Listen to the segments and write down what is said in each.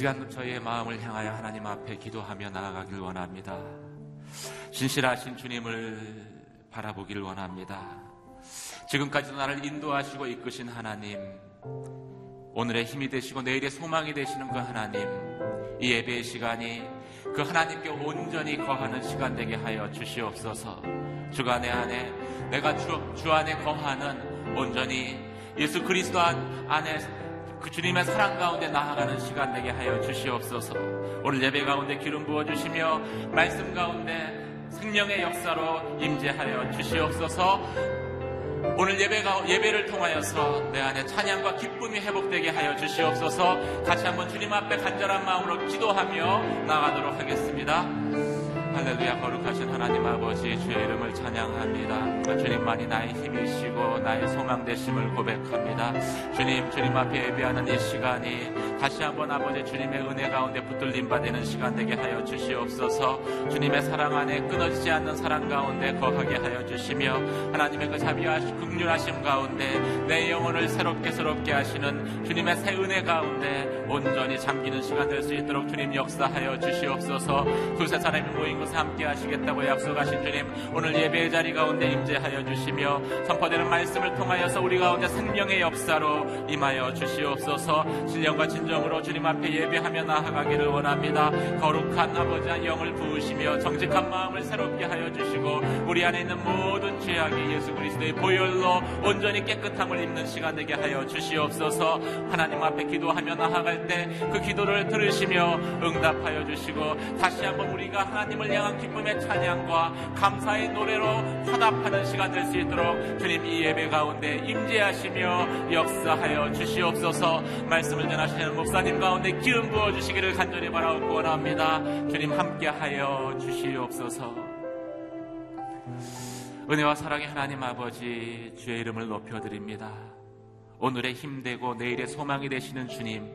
시간 저희의 마음을 향하여 하나님 앞에 기도하며 나아가길 원합니다. 신실하신 주님을 바라보기를 원합니다. 지금까지도 나를 인도하시고 이끄신 하나님, 오늘의 힘이 되시고 내일의 소망이 되시는 그 하나님, 이 예배의 시간이 그 하나님께 온전히 거하는 시간 되게 하여 주시옵소서. 주간의 안에 내가 주, 주 안에 거하는 온전히 예수 그리스도 안에 그 주님의 사랑 가운데 나아가는 시간 되게 하여 주시옵소서. 오늘 예배 가운데 기름 부어 주시며 말씀 가운데 생명의 역사로 임재하여 주시옵소서. 오늘 예배가, 예배를 통하여서 내 안에 찬양과 기쁨이 회복되게 하여 주시옵소서 다시 한번 주님 앞에 간절한 마음으로 기도하며 나가도록 하겠습니다. 할렐루야 거룩하신 하나님 아버지 주의 이름을 찬양합니다. 주님만이 나의 힘이시고 나의 소망 되심을 고백합니다. 주님 주님 앞에 예배하는 이 시간이 다시 한번 아버지 주님의 은혜 가운데 붙들림 받는 시간 되게 하여 주시옵소서. 주님의 사랑 안에 끊어지지 않는 사랑 가운데 거하게 하여 주시며 하나님의 그 자비하신 극률하심 가운데 내 영혼을 새롭게 새롭게 하시는 주님의 새 은혜 가운데 온전히 잠기는 시간 될 수 있도록 주님 역사하여 주시옵소서. 두세 사람이 모인 곳에 함께 하시겠다고 약속하신 주님 오늘 예배의 자리 가운데 임재하여 주시며 선포되는 말씀을 통하여서 우리 가운데 생명의 역사로 임하여 주시옵소서 신령과 진정 으로 주님 앞에 예배하며 나아가기를 원합니다. 거룩한 아버지와 영을 부으시며 정직한 마음을 새롭게 하여 주시고 우리 안에 있는 모든 죄악이 예수 그리스도의 보혈로 온전히 깨끗함을 입는 시간 되게 하여 주시옵소서. 하나님 앞에 기도하며 나아갈 때 그 기도를 들으시며 응답하여 주시고 다시 한번 우리가 하나님을 향한 기쁨의 찬양과 감사의 노래로 화답하는 시간 될 수 있도록 주님 이 예배 가운데 임재하시며 역사하여 주시옵소서. 말씀을 전하시는 목사님 가운데 기름 부어 주시기를 간절히 바라고 원합니다. 주님 함께하여 주시옵소서. 은혜와 사랑의 하나님 아버지 주의 이름을 높여드립니다. 오늘의 힘되고 내일의 소망이 되시는 주님,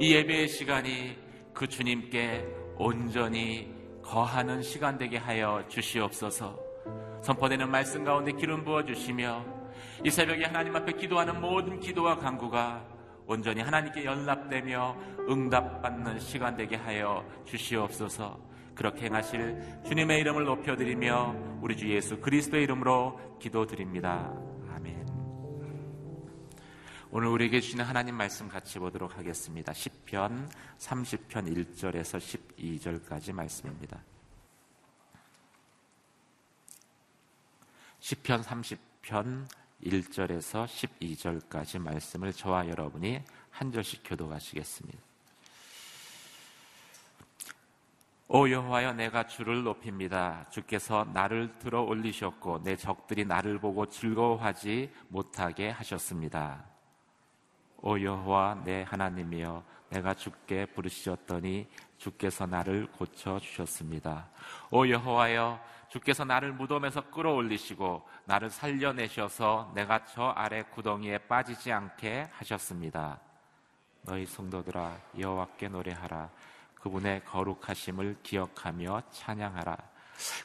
이 예배의 시간이 그 주님께 온전히 거하는 시간 되게 하여 주시옵소서. 선포되는 말씀 가운데 기름 부어 주시며 이 새벽에 하나님 앞에 기도하는 모든 기도와 간구가 온전히 하나님께 연락되며 응답받는 시간 되게 하여 주시옵소서. 그렇게 행하실 주님의 이름을 높여드리며 우리 주 예수 그리스도의 이름으로 기도드립니다. 아멘. 오늘 우리에게 주시는 하나님 말씀 같이 보도록 하겠습니다. 10편 30편 1절에서 12절까지 말씀입니다. 10편 30편 1절에서 12절까지 말씀을 저와 여러분이 한 절씩 교도하시겠습니다. 오 여호와여 내가 주를 높입니다. 주께서 나를 들어 올리셨고 내 적들이 나를 보고 즐거워하지 못하게 하셨습니다. 오 여호와 내 하나님이여 내가 주께 부르시었더니 주께서 나를 고쳐 주셨습니다. 오 여호와여 주께서 나를 무덤에서 끌어올리시고 나를 살려내셔서 내가 저 아래 구덩이에 빠지지 않게 하셨습니다. 너희 성도들아 여호와께 노래하라 그분의 거룩하심을 기억하며 찬양하라.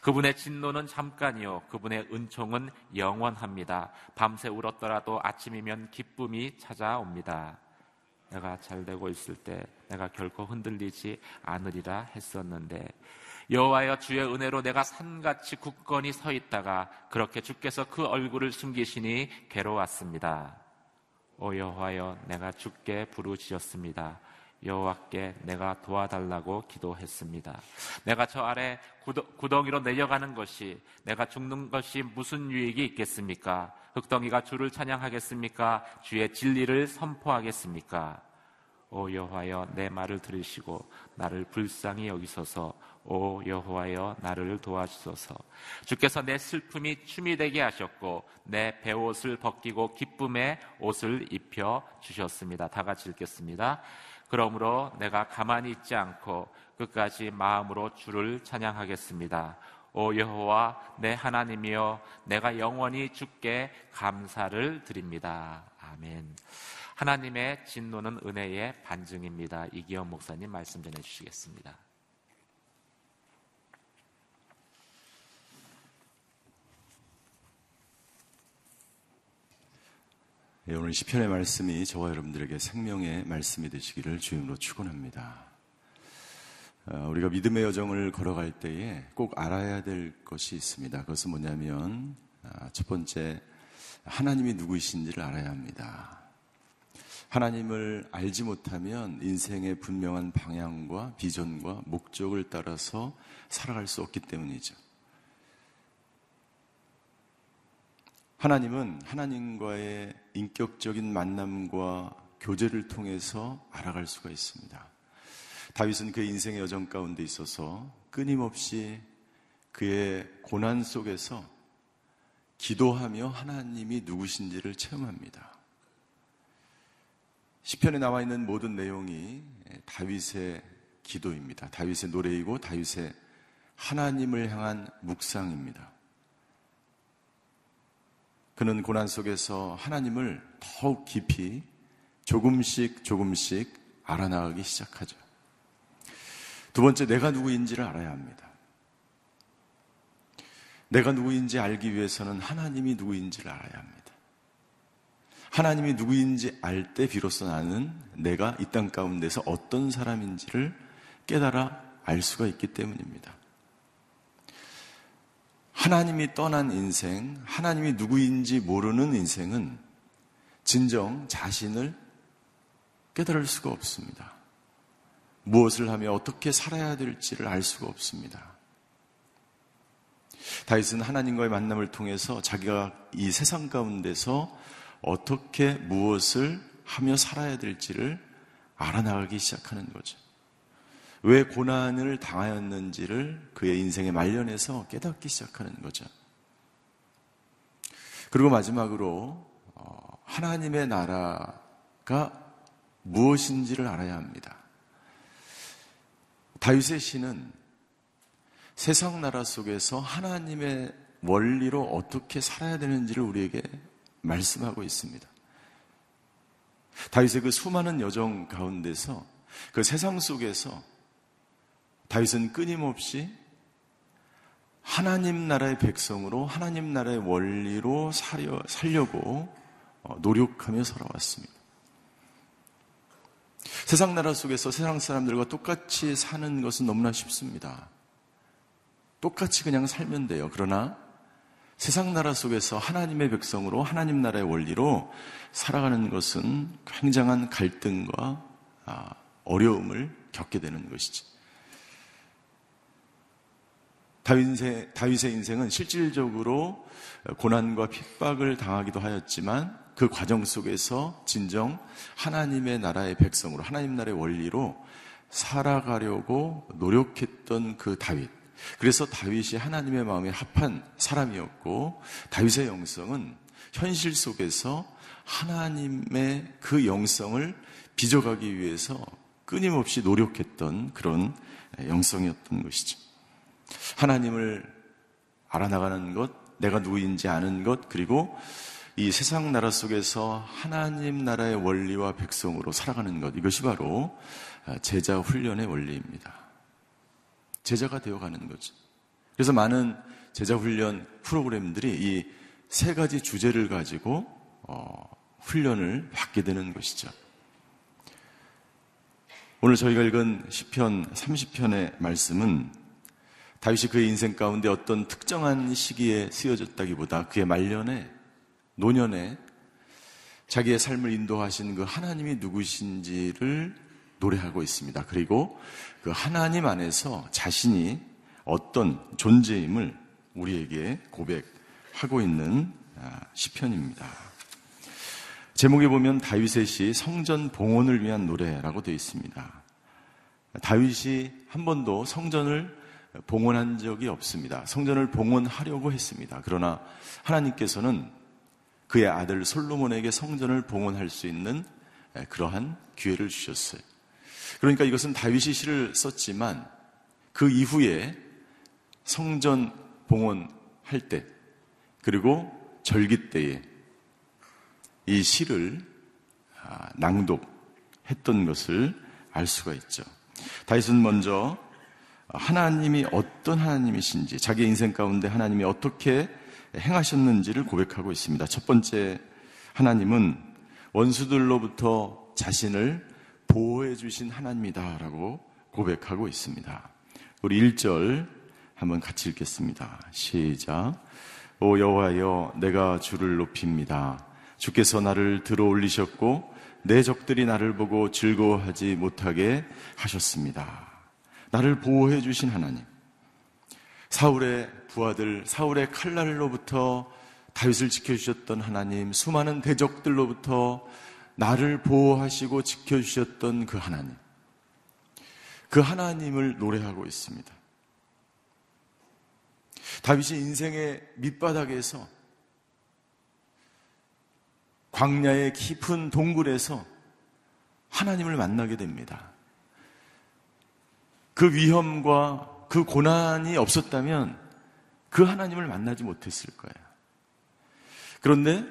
그분의 진노는 잠깐이요. 그분의 은총은 영원합니다. 밤새 울었더라도 아침이면 기쁨이 찾아옵니다. 내가 잘 되고 있을 때 내가 결코 흔들리지 않으리라 했었는데 여호와여 주의 은혜로 내가 산같이 굳건히 서 있다가 그렇게 주께서 그 얼굴을 숨기시니 괴로웠습니다. 오 여호와여 내가 주께 부르짖었습니다. 여호와께 내가 도와달라고 기도했습니다. 내가 저 아래 구덩 이로 내려가는 것이 내가 죽는 것이 무슨 유익이 있겠습니까? 흙덩이가 주를 찬양하겠습니까? 주의 진리를 선포하겠습니까? 오 여호와여 내 말을 들으시고 나를 불쌍히 여기소서 오 여호와여 나를 도와주소서 주께서 내 슬픔이 춤이 되게 하셨고 내 배옷을 벗기고 기쁨의 옷을 입혀 주셨습니다. 다 같이 읽겠습니다. 그러므로 내가 가만히 있지 않고 끝까지 마음으로 주를 찬양하겠습니다. 오 여호와 내 하나님이여 내가 영원히 주께 감사를 드립니다. 아멘. 하나님의 진노는 은혜의 반증입니다. 이기현 목사님 말씀 전해 주시겠습니다. 예, 오늘 시편의 말씀이 저와 여러분들에게 생명의 말씀이 되시기를 주임으로 축원합니다. 어, 우리가 믿음의 여정을 걸어갈 때에 꼭 알아야 될 것이 있습니다. 그것은 뭐냐면 아, 첫 번째 하나님이 누구이신지를 알아야 합니다. 하나님을 알지 못하면 인생의 분명한 방향과 비전과 목적을 따라서 살아갈 수 없기 때문이죠. 하나님은 하나님과의 인격적인 만남과 교제를 통해서 알아갈 수가 있습니다. 다윗은 그의 인생의 여정 가운데 있어서 끊임없이 그의 고난 속에서 기도하며 하나님이 누구신지를 체험합니다. 시편에 나와 있는 모든 내용이 다윗의 기도입니다. 다윗의 노래이고 다윗의 하나님을 향한 묵상입니다. 그는 고난 속에서 하나님을 더욱 깊이 조금씩 조금씩 알아나가기 시작하죠. 두 번째, 내가 누구인지를 알아야 합니다. 내가 누구인지 알기 위해서는 하나님이 누구인지를 알아야 합니다. 하나님이 누구인지 알 때 비로소 나는 내가 이 땅 가운데서 어떤 사람인지를 깨달아 알 수가 있기 때문입니다. 하나님이 떠난 인생, 하나님이 누구인지 모르는 인생은 진정 자신을 깨달을 수가 없습니다. 무엇을 하며 어떻게 살아야 될지를 알 수가 없습니다. 다윗은 하나님과의 만남을 통해서 자기가 이 세상 가운데서 어떻게 무엇을 하며 살아야 될지를 알아나가기 시작하는 거죠. 왜 고난을 당하였는지를 그의 인생의 말년에서 깨닫기 시작하는 거죠. 그리고 마지막으로 어, 하나님의 나라가 무엇인지를 알아야 합니다. 다윗의 시는 세상 나라 속에서 하나님의 원리로 어떻게 살아야 되는지를 우리에게 말씀하고 있습니다. 다윗의 그 수많은 여정 가운데서 그 세상 속에서 다윗은 끊임없이 하나님 나라의 백성으로 하나님 나라의 원리로 살려, 살려고 어, 노력하며 살아왔습니다. 세상 나라 속에서 세상 사람들과 똑같이 사는 것은 너무나 쉽습니다. 똑같이 그냥 살면 돼요. 그러나 세상 나라 속에서 하나님의 백성으로 하나님 나라의 원리로 살아가는 것은 굉장한 갈등과 아, 어려움을 겪게 되는 것이지. 다윗의, 다윗의 인생은 실질적으로 고난과 핍박을 당하기도 하였지만 그 과정 속에서 진정 하나님의 나라의 백성으로 하나님 나라의 원리로 살아가려고 노력했던 그 다윗. 그래서 다윗이 하나님의 마음에 합한 사람이었고 다윗의 영성은 현실 속에서 하나님의 그 영성을 빚어가기 위해서 끊임없이 노력했던 그런 영성이었던 것이죠. 하나님을 알아나가는 것, 내가 누구인지 아는 것, 그리고 이 세상 나라 속에서 하나님 나라의 원리와 백성으로 살아가는 것, 이것이 바로 제자 훈련의 원리입니다. 제자가 되어가는 거죠. 그래서 많은 제자 훈련 프로그램들이 이 세 가지 주제를 가지고 어, 훈련을 받게 되는 것이죠. 오늘 저희가 읽은 시편 30편의 말씀은 다윗이 그의 인생 가운데 어떤 특정한 시기에 쓰여졌다기보다 그의 말년에 노년에 자기의 삶을 인도하신 그 하나님이 누구신지를 노래하고 있습니다. 그리고 그 하나님 안에서 자신이 어떤 존재임을 우리에게 고백하고 있는 아, 시편입니다. 제목에 보면 다윗의 시 성전 봉헌을 위한 노래라고 되어 있습니다. 다윗이 한 번도 성전을 봉헌한 적이 없습니다. 성전을 봉헌하려고 했습니다. 그러나 하나님께서는 그의 아들 솔로몬에게 성전을 봉헌할 수 있는 그러한 기회를 주셨어요. 그러니까 이것은 다윗이 시를 썼지만 그 이후에 성전 봉헌할 때 그리고 절기 때에 이 시를 아, 낭독했던 것을 알 수가 있죠. 다윗은 먼저 하나님이 어떤 하나님이신지 자기 인생 가운데 하나님이 어떻게 행하셨는지를 고백하고 있습니다. 첫 번째 하나님은 원수들로부터 자신을 보호해 주신 하나님이다라고 고백하고 있습니다. 우리 1절 한번 같이 읽겠습니다. 시작. 오 여호와여 내가 주를 높입니다. 주께서 나를 들어 올리셨고 내 적들이 나를 보고 즐거워하지 못하게 하셨습니다. 나를 보호해 주신 하나님. 사울의 부하들, 사울의 칼날로부터 다윗을 지켜주셨던 하나님, 수많은 대적들로부터 나를 보호하시고 지켜주셨던 그 하나님. 그 하나님을 노래하고 있습니다. 다윗이 인생의 밑바닥에서 광야의 깊은 동굴에서 하나님을 만나게 됩니다. 그 위험과 그 고난이 없었다면 그 하나님을 만나지 못했을 거예요. 그런데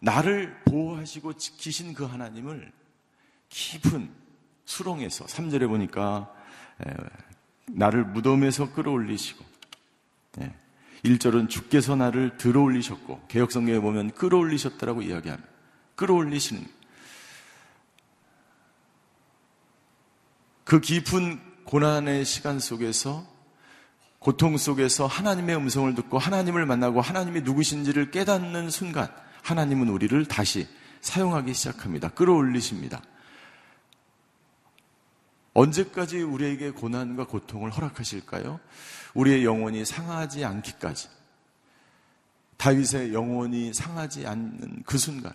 나를 보호하시고 지키신 그 하나님을 깊은 수렁에서 3절에 보니까 나를 무덤에서 끌어올리시고 1절은 주께서 나를 들어올리셨고 개혁성경에 보면 끌어올리셨다라고 이야기합니다. 끌어올리시는 그 깊은 고난의 시간 속에서 고통 속에서 하나님의 음성을 듣고 하나님을 만나고 하나님이 누구신지를 깨닫는 순간 하나님은 우리를 다시 사용하기 시작합니다. 끌어올리십니다. 언제까지 우리에게 고난과 고통을 허락하실까요? 우리의 영혼이 상하지 않기까지. 다윗의 영혼이 상하지 않는 그 순간,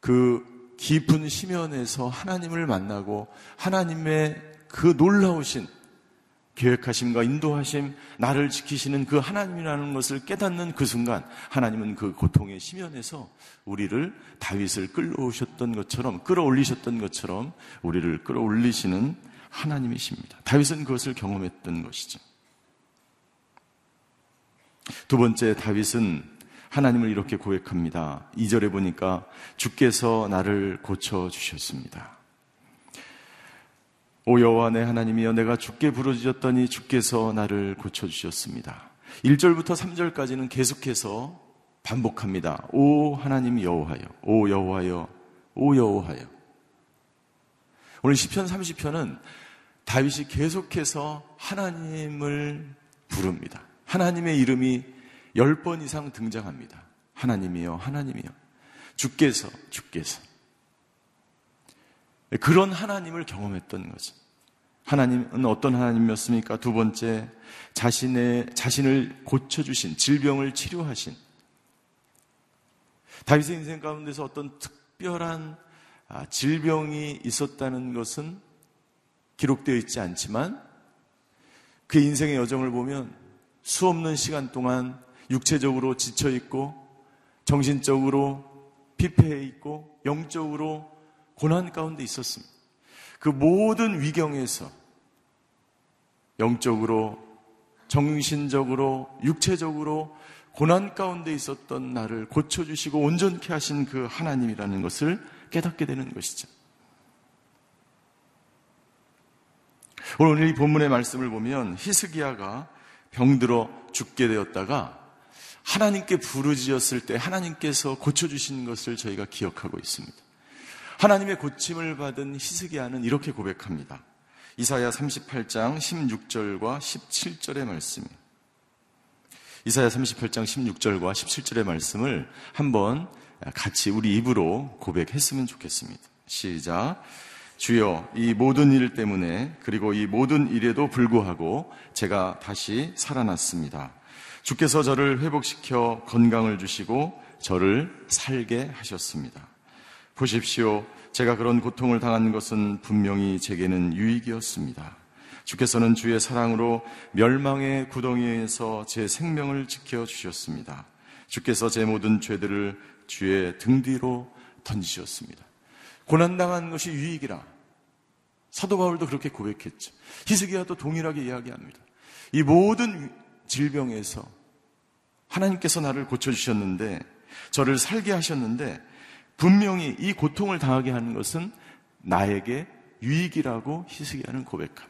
그 깊은 심연에서 하나님을 만나고 하나님의 그 놀라우신 계획하심과 인도하심, 나를 지키시는 그 하나님이라는 것을 깨닫는 그 순간, 하나님은 그 고통의 심연에서 우리를 다윗을 끌어오셨던 것처럼, 끌어올리셨던 것처럼 우리를 끌어올리시는 하나님이십니다. 다윗은 그것을 경험했던 것이죠. 두 번째, 다윗은 하나님을 이렇게 고백합니다. 2절에 보니까 주께서 나를 고쳐 주셨습니다. 오 여호와 내 하나님이여 내가 주께 부르짖었더니 주께서 나를 고쳐 주셨습니다. 1절부터 3절까지는 계속해서 반복합니다. 오 하나님 여호와여. 오 여호와여. 오 여호와여. 오늘 시편 30편은 다윗이 계속해서 하나님을 부릅니다. 하나님의 이름이 10번 이상 등장합니다. 하나님이여, 하나님이여. 주께서, 주께서. 그런 하나님을 경험했던 거죠. 하나님은 어떤 하나님이었습니까? 두 번째, 자신의, 자신을 고쳐주신, 질병을 치료하신. 다윗의 인생 가운데서 어떤 특별한 아, 질병이 있었다는 것은 기록되어 있지 않지만 그 인생의 여정을 보면 수 없는 시간 동안 육체적으로 지쳐 있고 정신적으로 피폐해 있고 영적으로 고난 가운데 있었습니다. 그 모든 위경에서 영적으로, 정신적으로, 육체적으로 고난 가운데 있었던 나를 고쳐주시고 온전케 하신 그 하나님이라는 것을 깨닫게 되는 것이죠. 오늘 이 본문의 말씀을 보면 히스기야가 병들어 죽게 되었다가 하나님께 부르짖었을 때 하나님께서 고쳐주신 것을 저희가 기억하고 있습니다. 하나님의 고침을 받은 히스기야는 이렇게 고백합니다. 이사야 38장 16절과 17절의 말씀. 이사야 38장 16절과 17절의 말씀을 한번 같이 우리 입으로 고백했으면 좋겠습니다. 시작. 주여, 이 모든 일 때문에 그리고 이 모든 일에도 불구하고 제가 다시 살아났습니다. 주께서 저를 회복시켜 건강을 주시고 저를 살게 하셨습니다. 보십시오. 제가 그런 고통을 당한 것은 분명히 제게는 유익이었습니다. 주께서는 주의 사랑으로 멸망의 구덩이에서 제 생명을 지켜 주셨습니다. 주께서 제 모든 죄들을 주의 등 뒤로 던지셨습니다. 고난당한 것이 유익이라. 사도 바울도 그렇게 고백했죠. 히스기야도 동일하게 이야기합니다. 이 모든 질병에서 하나님께서 나를 고쳐주셨는데, 저를 살게 하셨는데, 분명히 이 고통을 당하게 하는 것은 나에게 유익이라고 희석이하는 고백함.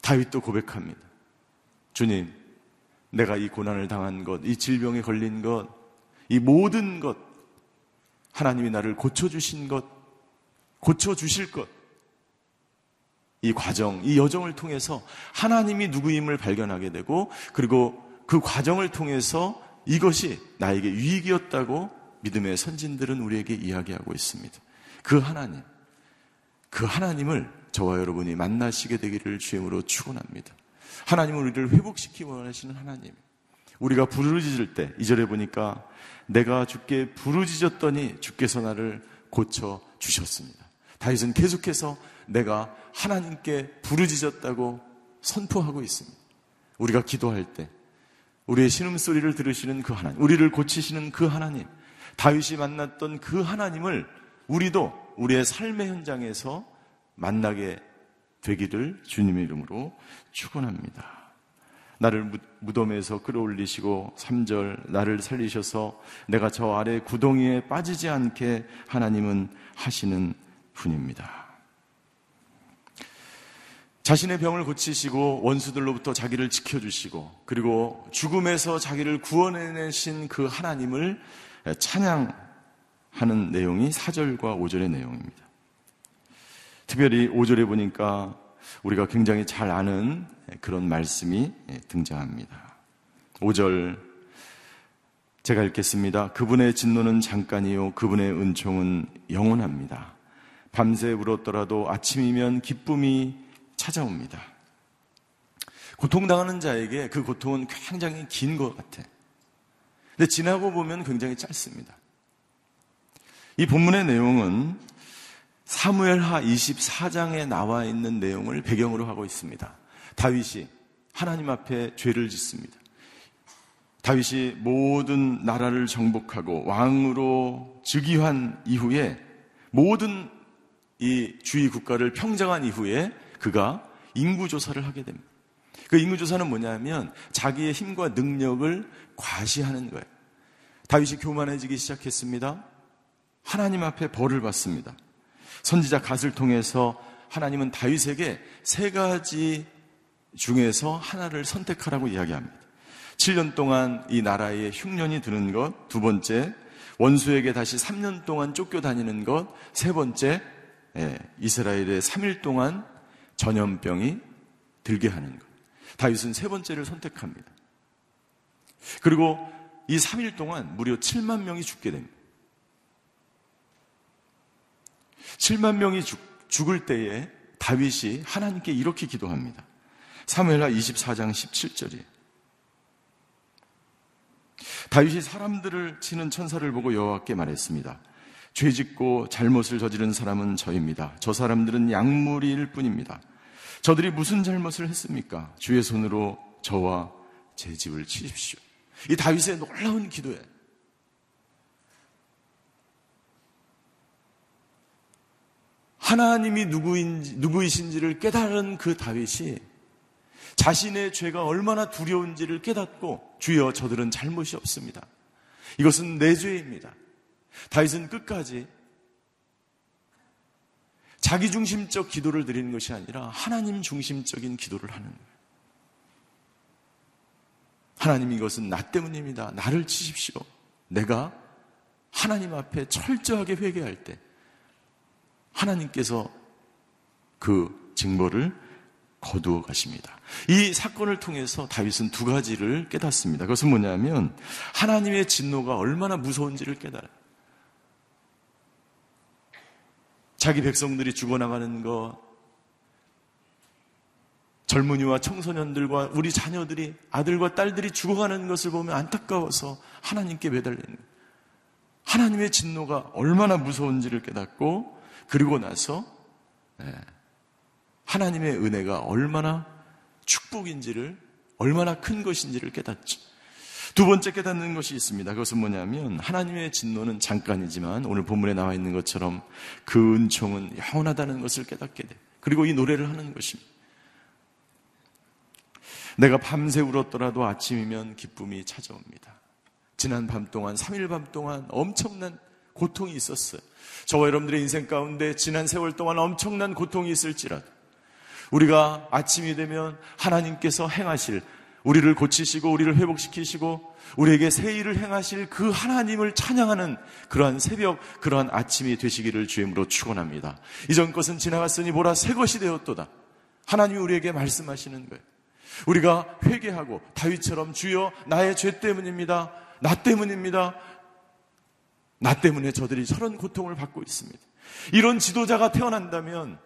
다윗도 고백합니다. 주님, 내가 이 고난을 당한 것, 이 질병에 걸린 것, 이 모든 것, 하나님이 나를 고쳐주신 것, 고쳐주실 것, 이 과정, 이 여정을 통해서 하나님이 누구임을 발견하게 되고, 그리고 그 과정을 통해서 이것이 나에게 유익이었다고 믿음의 선진들은 우리에게 이야기하고 있습니다. 그 하나님, 그 하나님을 저와 여러분이 만나시게 되기를 주임으로 축원합니다. 하나님은 우리를 회복시키기 원하시는 하나님. 우리가 부르짖을 때, 이절에 보니까 내가 주께 부르짖었더니 주께서 나를 고쳐 주셨습니다. 다윗은 계속해서 내가 하나님께 부르짖었다고 선포하고 있습니다. 우리가 기도할 때, 우리의 신음소리를 들으시는 그 하나님, 우리를 고치시는 그 하나님, 다윗이 만났던 그 하나님을 우리도 우리의 삶의 현장에서 만나게 되기를 주님의 이름으로 축원합니다. 나를 무덤에서 끌어올리시고 3절 나를 살리셔서 내가 저 아래 구덩이에 빠지지 않게 하나님은 하시는 분입니다. 자신의 병을 고치시고 원수들로부터 자기를 지켜주시고 그리고 죽음에서 자기를 구원해내신 그 하나님을 찬양하는 내용이 4절과 5절의 내용입니다. 특별히 5절에 보니까 우리가 굉장히 잘 아는 그런 말씀이 등장합니다. 5절 제가 읽겠습니다. 그분의 진노는 잠깐이요 그분의 은총은 영원합니다. 밤새 울었더라도 아침이면 기쁨이 찾아옵니다. 고통당하는 자에게 그 고통은 굉장히 긴 것 같아. 근데 지나고 보면 굉장히 짧습니다. 이 본문의 내용은 사무엘하 24장에 나와 있는 내용을 배경으로 하고 있습니다. 다윗이 하나님 앞에 죄를 짓습니다. 다윗이 모든 나라를 정복하고 왕으로 즉위한 이후에 모든 이 주위 국가를 평정한 이후에 그가 인구조사를 하게 됩니다. 그 인구조사는 뭐냐면 자기의 힘과 능력을 과시하는 거예요. 다윗이 교만해지기 시작했습니다. 하나님 앞에 벌을 받습니다. 선지자 갓을 통해서 하나님은 다윗에게 세 가지 중에서 하나를 선택하라고 이야기합니다. 7년 동안 이 나라에 흉년이 드는 것, 두 번째, 원수에게 다시 3년 동안 쫓겨 다니는 것, 세 번째, 예, 이스라엘에 3일 동안 전염병이 들게 하는 것. 다윗은 세 번째를 선택합니다. 그리고 이 3일 동안 무려 7만 명이 죽게 됩니다. 7만 명이 죽, 죽을 때에 다윗이 하나님께 이렇게 기도합니다. 사무엘하 24장 17절이 다윗이 사람들을 치는 천사를 보고 여호와께 말했습니다. 죄 짓고 잘못을 저지른 사람은 저입니다. 저 사람들은 약물일 뿐입니다. 저들이 무슨 잘못을 했습니까? 주의 손으로 저와 제 집을 치십시오. 이 다윗의 놀라운 기도에 하나님이 누구인지, 누구이신지를 깨달은 그 다윗이 자신의 죄가 얼마나 두려운지를 깨닫고 주여 저들은 잘못이 없습니다. 이것은 내 죄입니다. 다윗은 끝까지 자기 중심적 기도를 드리는 것이 아니라 하나님 중심적인 기도를 하는. 하나님 이것은 나 때문입니다. 나를 치십시오. 내가 하나님 앞에 철저하게 회개할 때 하나님께서 그 징벌을 거두어 가십니다. 이 사건을 통해서 다윗은 두 가지를 깨닫습니다. 그것은 뭐냐면 하나님의 진노가 얼마나 무서운지를 깨달아요. 자기 백성들이 죽어나가는 것, 젊은이와 청소년들과 우리 자녀들이 아들과 딸들이 죽어가는 것을 보면 안타까워서 하나님께 매달리는. 하나님의 진노가 얼마나 무서운지를 깨닫고 그리고 나서 예, 하나님의 은혜가 얼마나 축복인지를 얼마나 큰 것인지를 깨닫죠. 두 번째 깨닫는 것이 있습니다. 그것은 뭐냐면 하나님의 진노는 잠깐이지만 오늘 본문에 나와 있는 것처럼 그 은총은 영원하다는 것을 깨닫게 돼. 그리고 이 노래를 하는 것입니다. 내가 밤새 울었더라도 아침이면 기쁨이 찾아옵니다. 지난 밤 동안, 3일 밤 동안 엄청난 고통이 있었어요. 저와 여러분들의 인생 가운데 지난 세월 동안 엄청난 고통이 있을지라도 우리가 아침이 되면 하나님께서 행하실 우리를 고치시고 우리를 회복시키시고 우리에게 새 일을 행하실 그 하나님을 찬양하는 그러한 새벽, 그러한 아침이 되시기를 주임으로 축원합니다. 이전 것은 지나갔으니 보라 새 것이 되었도다. 하나님이 우리에게 말씀하시는 거예요. 우리가 회개하고 다윗처럼 주여 나의 죄 때문입니다. 나 때문입니다. 나 때문에 저들이 저런 고통을 받고 있습니다. 이런 지도자가 태어난다면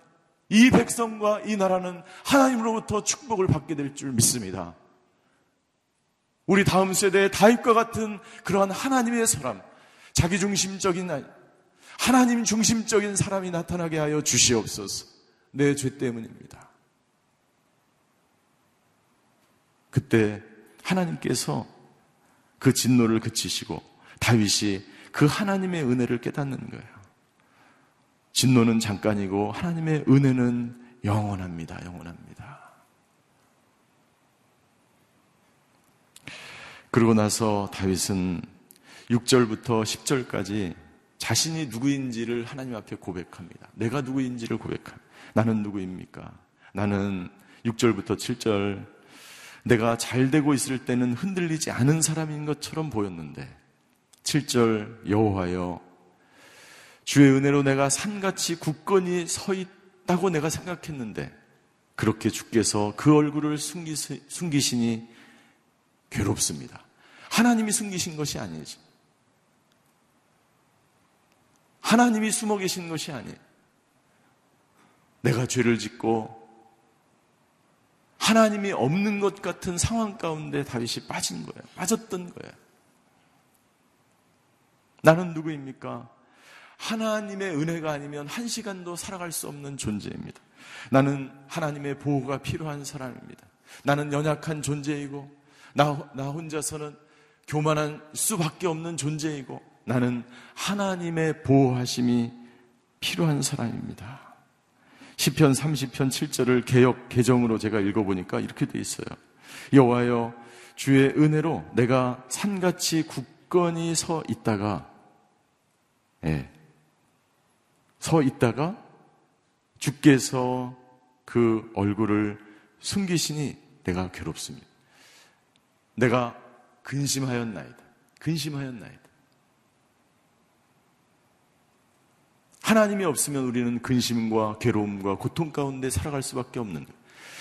이 백성과 이 나라는 하나님으로부터 축복을 받게 될 줄 믿습니다. 우리 다음 세대의 다윗과 같은 그러한 하나님의 사람, 자기중심적인 하나님 중심적인 사람이 나타나게 하여 주시옵소서. 내 죄 때문입니다. 그때 하나님께서 그 진노를 그치시고 다윗이 그 하나님의 은혜를 깨닫는 거예요. 진노는 잠깐이고 하나님의 은혜는 영원합니다. 영원합니다. 그러고 나서 다윗은 6절부터 10절까지 자신이 누구인지를 하나님 앞에 고백합니다. 내가 누구인지를 고백합니다. 나는 누구입니까? 나는 6절부터 7절 내가 잘 되고 있을 때는 흔들리지 않은 사람인 것처럼 보였는데 7절 여호와여 주의 은혜로 내가 산같이 굳건히 서 있다고 내가 생각했는데 그렇게 주께서 그 얼굴을 숨기시, 숨기시니 괴롭습니다. 하나님이 숨기신 것이 아니죠. 하나님이 숨어 계신 것이 아니에요. 내가 죄를 짓고 하나님이 없는 것 같은 상황 가운데 다윗이 빠진 거예요. 빠졌던 거예요. 나는 누구입니까? 하나님의 은혜가 아니면 한 시간도 살아갈 수 없는 존재입니다. 나는 하나님의 보호가 필요한 사람입니다. 나는 연약한 존재이고, 나, 나 혼자서는 교만한 수밖에 없는 존재이고, 나는 하나님의 보호하심이 필요한 사람입니다. 10편 30편 7절을 개혁 개정으로 제가 읽어 보니까 이렇게 돼 있어요. 여호와여 주의 은혜로 내가 산같이 굳건히 서 있다가 예, 서 있다가 주께서 그 얼굴을 숨기시니 내가 괴롭습니다. 내가 근심하였나이다. 근심하였나이다. 하나님이 없으면 우리는 근심과 괴로움과 고통 가운데 살아갈 수밖에 없는 거예요.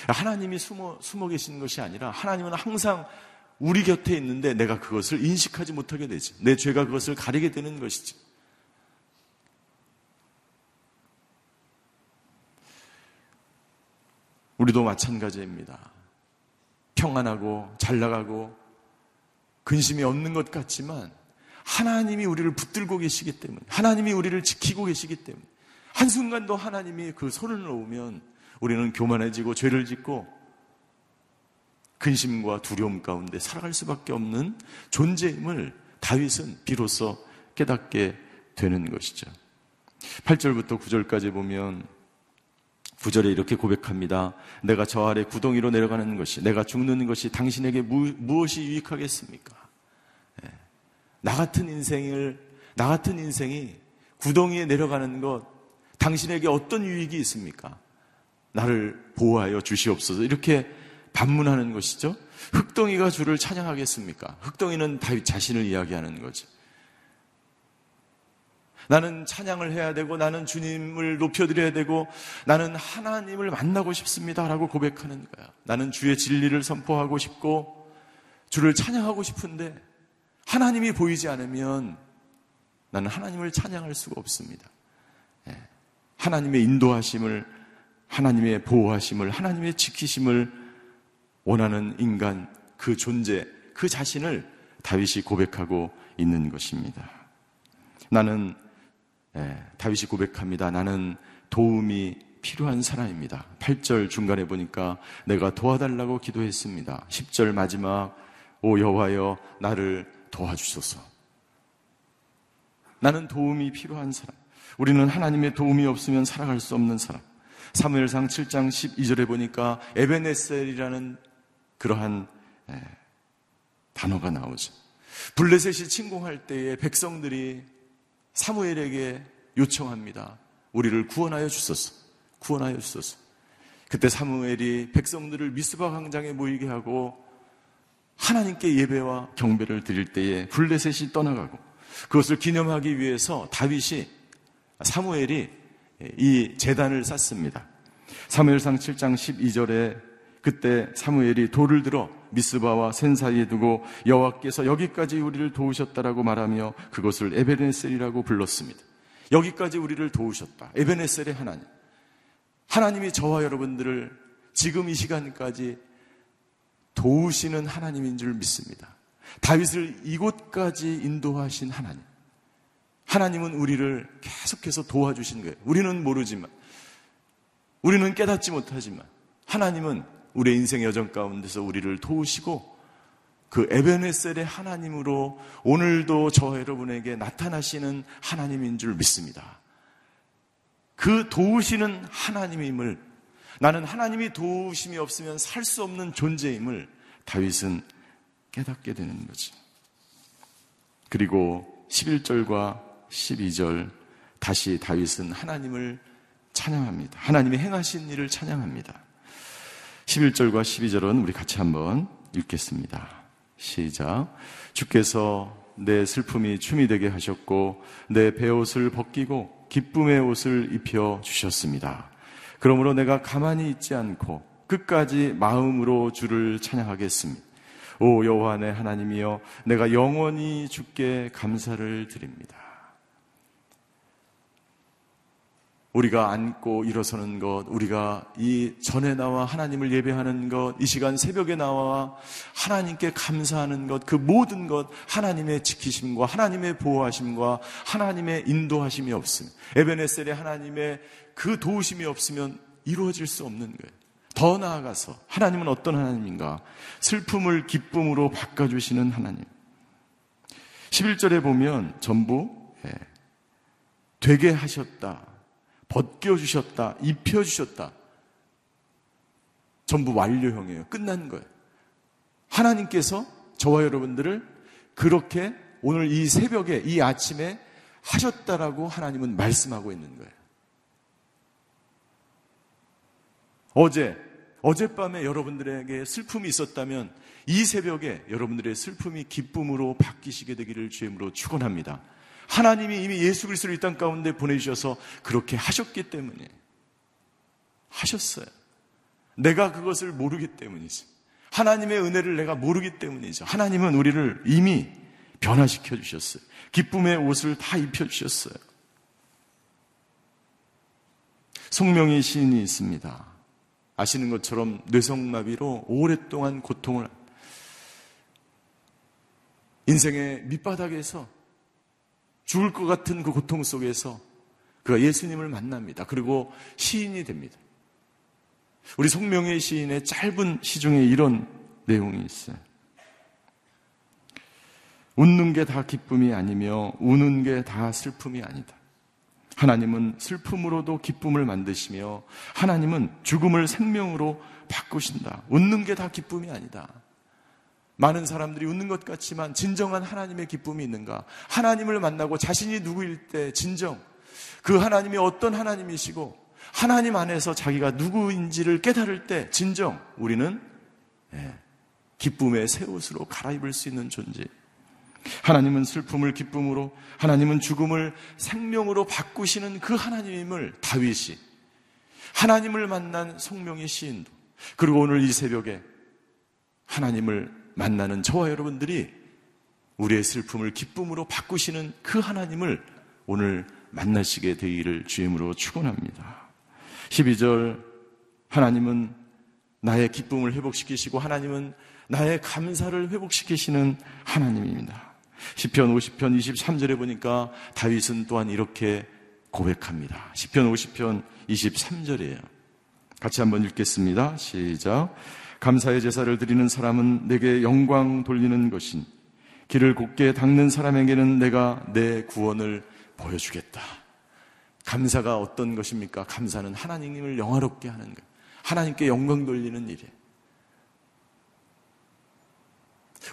하나님이 숨어, 숨어 계신 것이 아니라 하나님은 항상 우리 곁에 있는데 내가 그것을 인식하지 못하게 되지. 내 죄가 그것을 가리게 되는 것이지. 우리도 마찬가지입니다. 평안하고 잘 나가고 근심이 없는 것 같지만 하나님이 우리를 붙들고 계시기 때문에 하나님이 우리를 지키고 계시기 때문에 한순간도 하나님이 그 손을 놓으면 우리는 교만해지고 죄를 짓고 근심과 두려움 가운데 살아갈 수밖에 없는 존재임을 다윗은 비로소 깨닫게 되는 것이죠. 8절부터 9절까지 보면 9절에 이렇게 고백합니다. 내가 저 아래 구덩이로 내려가는 것이, 내가 죽는 것이 당신에게 무, 무엇이 유익하겠습니까? 예. 나 같은 인생을, 나 같은 인생이 구덩이에 내려가는 것, 당신에게 어떤 유익이 있습니까? 나를 보호하여 주시옵소서. 이렇게 반문하는 것이죠. 흑덩이가 주를 찬양하겠습니까? 흑덩이는 다윗 자신을 이야기하는 거죠. 나는 찬양을 해야 되고 나는 주님을 높여드려야 되고 나는 하나님을 만나고 싶습니다 라고 고백하는 거야. 나는 주의 진리를 선포하고 싶고 주를 찬양하고 싶은데 하나님이 보이지 않으면 나는 하나님을 찬양할 수가 없습니다. 예. 하나님의 인도하심을 하나님의 보호하심을 하나님의 지키심을 원하는 인간 그 존재 그 자신을 다윗이 고백하고 있는 것입니다. 나는 예, 다윗이 고백합니다. 나는 도움이 필요한 사람입니다. 8절 중간에 보니까 내가 도와달라고 기도했습니다. 10절 마지막 오 여호와여 나를 도와주소서. 나는 도움이 필요한 사람. 우리는 하나님의 도움이 없으면 살아갈 수 없는 사람. 사무엘상 7장 12절에 보니까 에베네셀이라는 그러한 예, 단어가 나오죠. 블레셋이 침공할 때에 백성들이 사무엘에게 요청합니다. 우리를 구원하여 주소서. 구원하여 주소서. 그때 사무엘이 백성들을 미스바 광장에 모이게 하고 하나님께 예배와 경배를 드릴 때에 블레셋이 떠나가고 그것을 기념하기 위해서 다윗이 사무엘이 이 재단을 쌓습니다. 사무엘상 7장 12절에 그때 사무엘이 돌을 들어 미스바와 센 사이에 두고 여호와께서 여기까지 우리를 도우셨다라고 말하며 그것을 에베네셀이라고 불렀습니다. 여기까지 우리를 도우셨다. 에베네셀의 하나님. 하나님이 저와 여러분들을 지금 이 시간까지 도우시는 하나님인 줄 믿습니다. 다윗을 이곳까지 인도하신 하나님. 하나님은 우리를 계속해서 도와주신 거예요. 우리는 모르지만, 우리는 깨닫지 못하지만, 하나님은 우리의 인생 여정 가운데서 우리를 도우시고, 그 에베네셀의 하나님으로 오늘도 저 여러분에게 나타나시는 하나님인 줄 믿습니다. 그 도우시는 하나님임을 나는 하나님이 도우심이 없으면 살 수 없는 존재임을 다윗은 깨닫게 되는 거지. 그리고 11절과 12절 다시 다윗은 하나님을 찬양합니다. 하나님이 행하신 일을 찬양합니다. 11절과 12절은 우리 같이 한번 읽겠습니다. 시작. 주께서 내 슬픔이 춤이 되게 하셨고 내 배옷을 벗기고 기쁨의 옷을 입혀 주셨습니다. 그러므로 내가 가만히 있지 않고 끝까지 마음으로 주를 찬양하겠습니다. 오 여호와 내 하나님이여 내가 영원히 주께 감사를 드립니다. 우리가 앉고 일어서는 것, 우리가 이 전에 나와 하나님을 예배하는 것, 이 시간 새벽에 나와 하나님께 감사하는 것, 그 모든 것, 하나님의 지키심과 하나님의 보호하심과 하나님의 인도하심이 없음. 에베네셀의 하나님의 그 도우심이 없으면 이루어질 수 없는 거예요. 더 나아가서 하나님은 어떤 하나님인가? 슬픔을 기쁨으로 바꿔주시는 하나님. 11절에 보면 전부 예, 되게 하셨다. 벗겨주셨다. 입혀주셨다. 전부 완료형이에요. 끝난 거예요. 하나님께서 저와 여러분들을 그렇게 오늘 이 새벽에, 이 아침에 하셨다라고 하나님은 말씀하고 있는 거예요. 어제, 어젯밤에 여러분들에게 슬픔이 있었다면 이 새벽에 여러분들의 슬픔이 기쁨으로 바뀌시게 되기를 주임으로 축원합니다. 하나님이 이미 예수 그리스도를 이 땅 가운데 보내주셔서 그렇게 하셨기 때문에 하셨어요. 내가 그것을 모르기 때문이죠. 하나님의 은혜를 내가 모르기 때문이죠. 하나님은 우리를 이미 변화시켜 주셨어요. 기쁨의 옷을 다 입혀 주셨어요. 송명의 시인이 있습니다. 아시는 것처럼 뇌성마비로 오랫동안 고통을 인생의 밑바닥에서 죽을 것 같은 그 고통 속에서 그가 예수님을 만납니다. 그리고 시인이 됩니다. 우리 송명의 시인의 짧은 시 중에 이런 내용이 있어요. 웃는 게 다 기쁨이 아니며 우는 게 다 슬픔이 아니다. 하나님은 슬픔으로도 기쁨을 만드시며 하나님은 죽음을 생명으로 바꾸신다. 웃는 게 다 기쁨이 아니다. 많은 사람들이 웃는 것 같지만 진정한 하나님의 기쁨이 있는가? 하나님을 만나고 자신이 누구일 때 진정 그 하나님이 어떤 하나님이시고 하나님 안에서 자기가 누구인지를 깨달을 때 진정 우리는 예, 기쁨의 새 옷으로 갈아입을 수 있는 존재. 하나님은 슬픔을 기쁨으로, 하나님은 죽음을 생명으로 바꾸시는 그 하나님임을 다윗이 하나님을 만난 성명의 시인도 그리고 오늘 이 새벽에 하나님을 만나는 저와 여러분들이 우리의 슬픔을 기쁨으로 바꾸시는 그 하나님을 오늘 만나시게 되기를 주임으로 축원합니다. 12절 하나님은 나의 기쁨을 회복시키시고 하나님은 나의 감사를 회복시키시는 하나님입니다. 10편 50편 23절에 보니까 다윗은 또한 이렇게 고백합니다. 10편 50편 23절이에요. 같이 한번 읽겠습니다. 시작. 감사의 제사를 드리는 사람은 내게 영광 돌리는 것인 길을 곱게 닦는 사람에게는 내가 내 구원을 보여주겠다. 감사가 어떤 것입니까? 감사는 하나님을 영화롭게 하는 것. 하나님께 영광 돌리는 일이에요.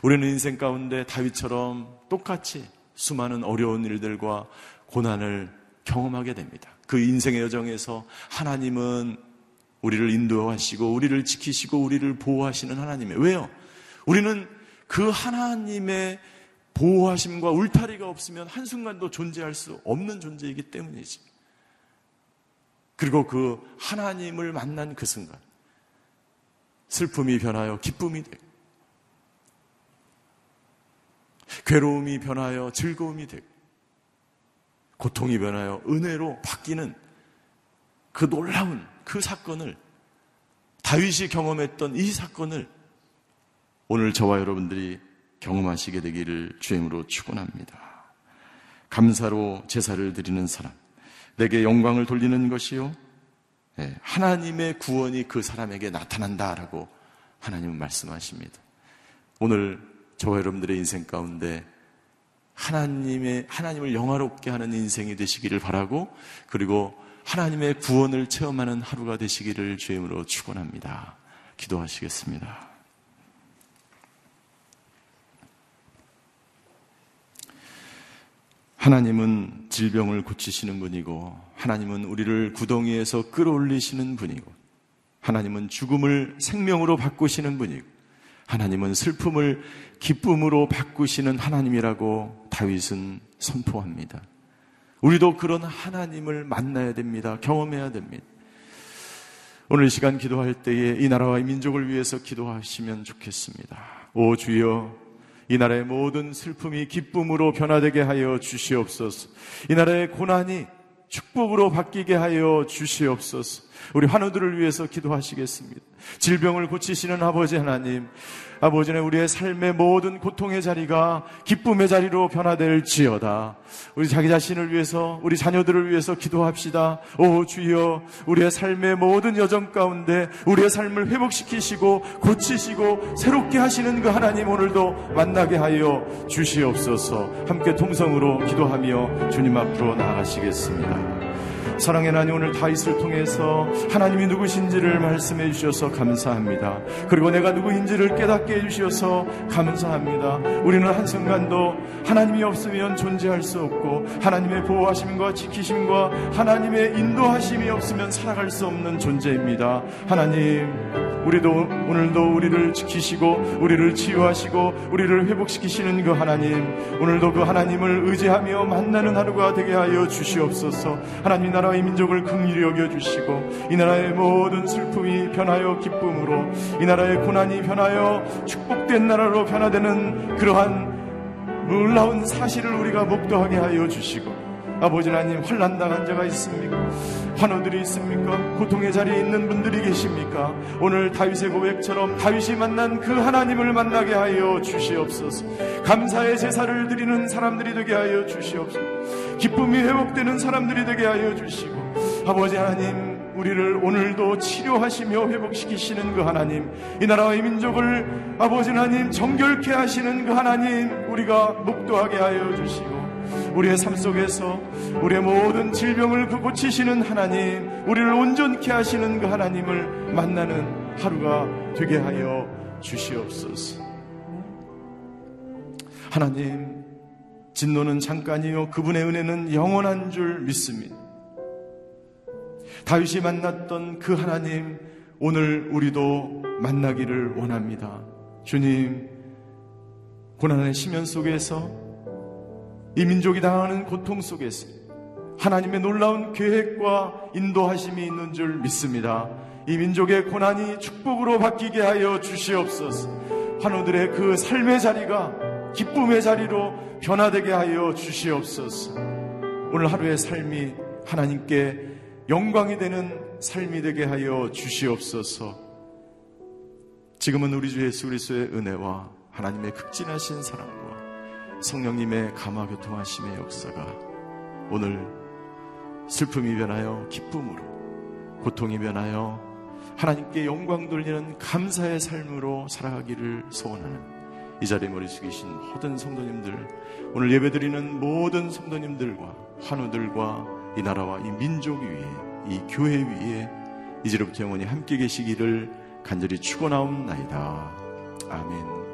우리는 인생 가운데 다윗처럼 똑같이 수많은 어려운 일들과 고난을 경험하게 됩니다. 그 인생의 여정에서 하나님은 우리를 인도하시고 우리를 지키시고 우리를 보호하시는 하나님이에요. 왜요? 우리는 그 하나님의 보호하심과 울타리가 없으면 한순간도 존재할 수 없는 존재이기 때문이지. 그리고 그 하나님을 만난 그 순간, 슬픔이 변하여 기쁨이 되고, 괴로움이 변하여 즐거움이 되고, 고통이 변하여 은혜로 바뀌는 그 놀라운 그 사건을 다윗이 경험했던 이 사건을 오늘 저와 여러분들이 경험하시게 되기를 주임으로 축원합니다. 감사로 제사를 드리는 사람, 내게 영광을 돌리는 것이요. 네, 하나님의 구원이 그 사람에게 나타난다라고 하나님은 말씀하십니다. 오늘 저와 여러분들의 인생 가운데 하나님의 하나님을 영화롭게 하는 인생이 되시기를 바라고 그리고 하나님의 구원을 체험하는 하루가 되시기를 주임으로 축원합니다. 기도하시겠습니다. 하나님은 질병을 고치시는 분이고 하나님은 우리를 구덩이에서 끌어올리시는 분이고 하나님은 죽음을 생명으로 바꾸시는 분이고 하나님은 슬픔을 기쁨으로 바꾸시는 하나님이라고 다윗은 선포합니다. 우리도 그런 하나님을 만나야 됩니다. 경험해야 됩니다. 오늘 시간 기도할 때에 이 나라와 이 민족을 위해서 기도하시면 좋겠습니다. 오 주여, 이 나라의 모든 슬픔이 기쁨으로 변화되게 하여 주시옵소서. 이 나라의 고난이 축복으로 바뀌게 하여 주시옵소서. 우리 환우들을 위해서 기도하시겠습니다. 질병을 고치시는 아버지 하나님, 아버지는 우리의 삶의 모든 고통의 자리가 기쁨의 자리로 변화될지어다. 우리 자기 자신을 위해서, 우리 자녀들을 위해서 기도합시다. 오 주여, 우리의 삶의 모든 여정 가운데 우리의 삶을 회복시키시고 고치시고 새롭게 하시는 그 하나님 오늘도 만나게 하여 주시옵소서. 함께 통성으로 기도하며 주님 앞으로 나아가시겠습니다. 사랑의 하나님 오늘 다윗을 통해서 하나님이 누구신지를 말씀해 주셔서 감사합니다. 그리고 내가 누구인지를 깨닫게 해 주셔서 감사합니다. 우리는 한순간도 하나님이 없으면 존재할 수 없고 하나님의 보호하심과 지키심과 하나님의 인도하심이 없으면 살아갈 수 없는 존재입니다. 하나님 우리도 오늘도 우리를 지키시고 우리를 치유하시고 우리를 회복시키시는 그 하나님 오늘도 그 하나님을 의지하며 만나는 하루가 되게 하여 주시옵소서. 하나님 나라 나라의 민족을 긍휼히 여겨 주시고 이 나라의 모든 슬픔이 변하여 기쁨으로 이 나라의 고난이 변하여 축복된 나라로 변화되는 그러한 놀라운 사실을 우리가 목도하게 하여 주시고 아버지 하나님 환란 당한 자가 있습니까? 환호들이 있습니까? 고통의 자리에 있는 분들이 계십니까? 오늘 다윗의 고백처럼 다윗이 만난 그 하나님을 만나게 하여 주시옵소서. 감사의 제사를 드리는 사람들이 되게 하여 주시옵소서. 기쁨이 회복되는 사람들이 되게 하여 주시고 아버지 하나님 우리를 오늘도 치료하시며 회복시키시는 그 하나님, 이 나라와 이 민족을 아버지 하나님 정결케 하시는 그 하나님, 우리가 목도하게 하여 주시고, 우리의 삶 속에서 우리의 모든 질병을 그 고치시는 하나님, 우리를 온전케 하시는 그 하나님을 만나는 하루가 되게 하여 주시옵소서. 하나님, 진노는 잠깐이요. 그분의 은혜는 영원한 줄 믿습니다. 다윗이 만났던 그 하나님, 오늘 우리도 만나기를 원합니다. 주님, 고난의 심연 속에서 이 민족이 당하는 고통 속에서 하나님의 놀라운 계획과 인도하심이 있는 줄 믿습니다. 이 민족의 고난이 축복으로 바뀌게 하여 주시옵소서. 환우들의 그 삶의 자리가 기쁨의 자리로 변화되게 하여 주시옵소서. 오늘 하루의 삶이 하나님께 영광이 되는 삶이 되게 하여 주시옵소서. 지금은 우리 주 예수 그리스도의 은혜와 하나님의 극진하신 사랑과 성령님의 감화 교통하심의 역사가 오늘 슬픔이 변하여 기쁨으로 고통이 변하여 하나님께 영광 돌리는 감사의 삶으로 살아가기를 소원하는 이 자리에 머리 숙이신 모든 성도님들 오늘 예배드리는 모든 성도님들과 환우들과 이 나라와 이 민족 위에 이 교회 위에 이제로부터 영원히 함께 계시기를 간절히 축원하옵나이다. 아멘.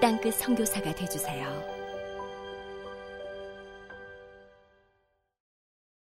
땅끝 성교사가 되주세요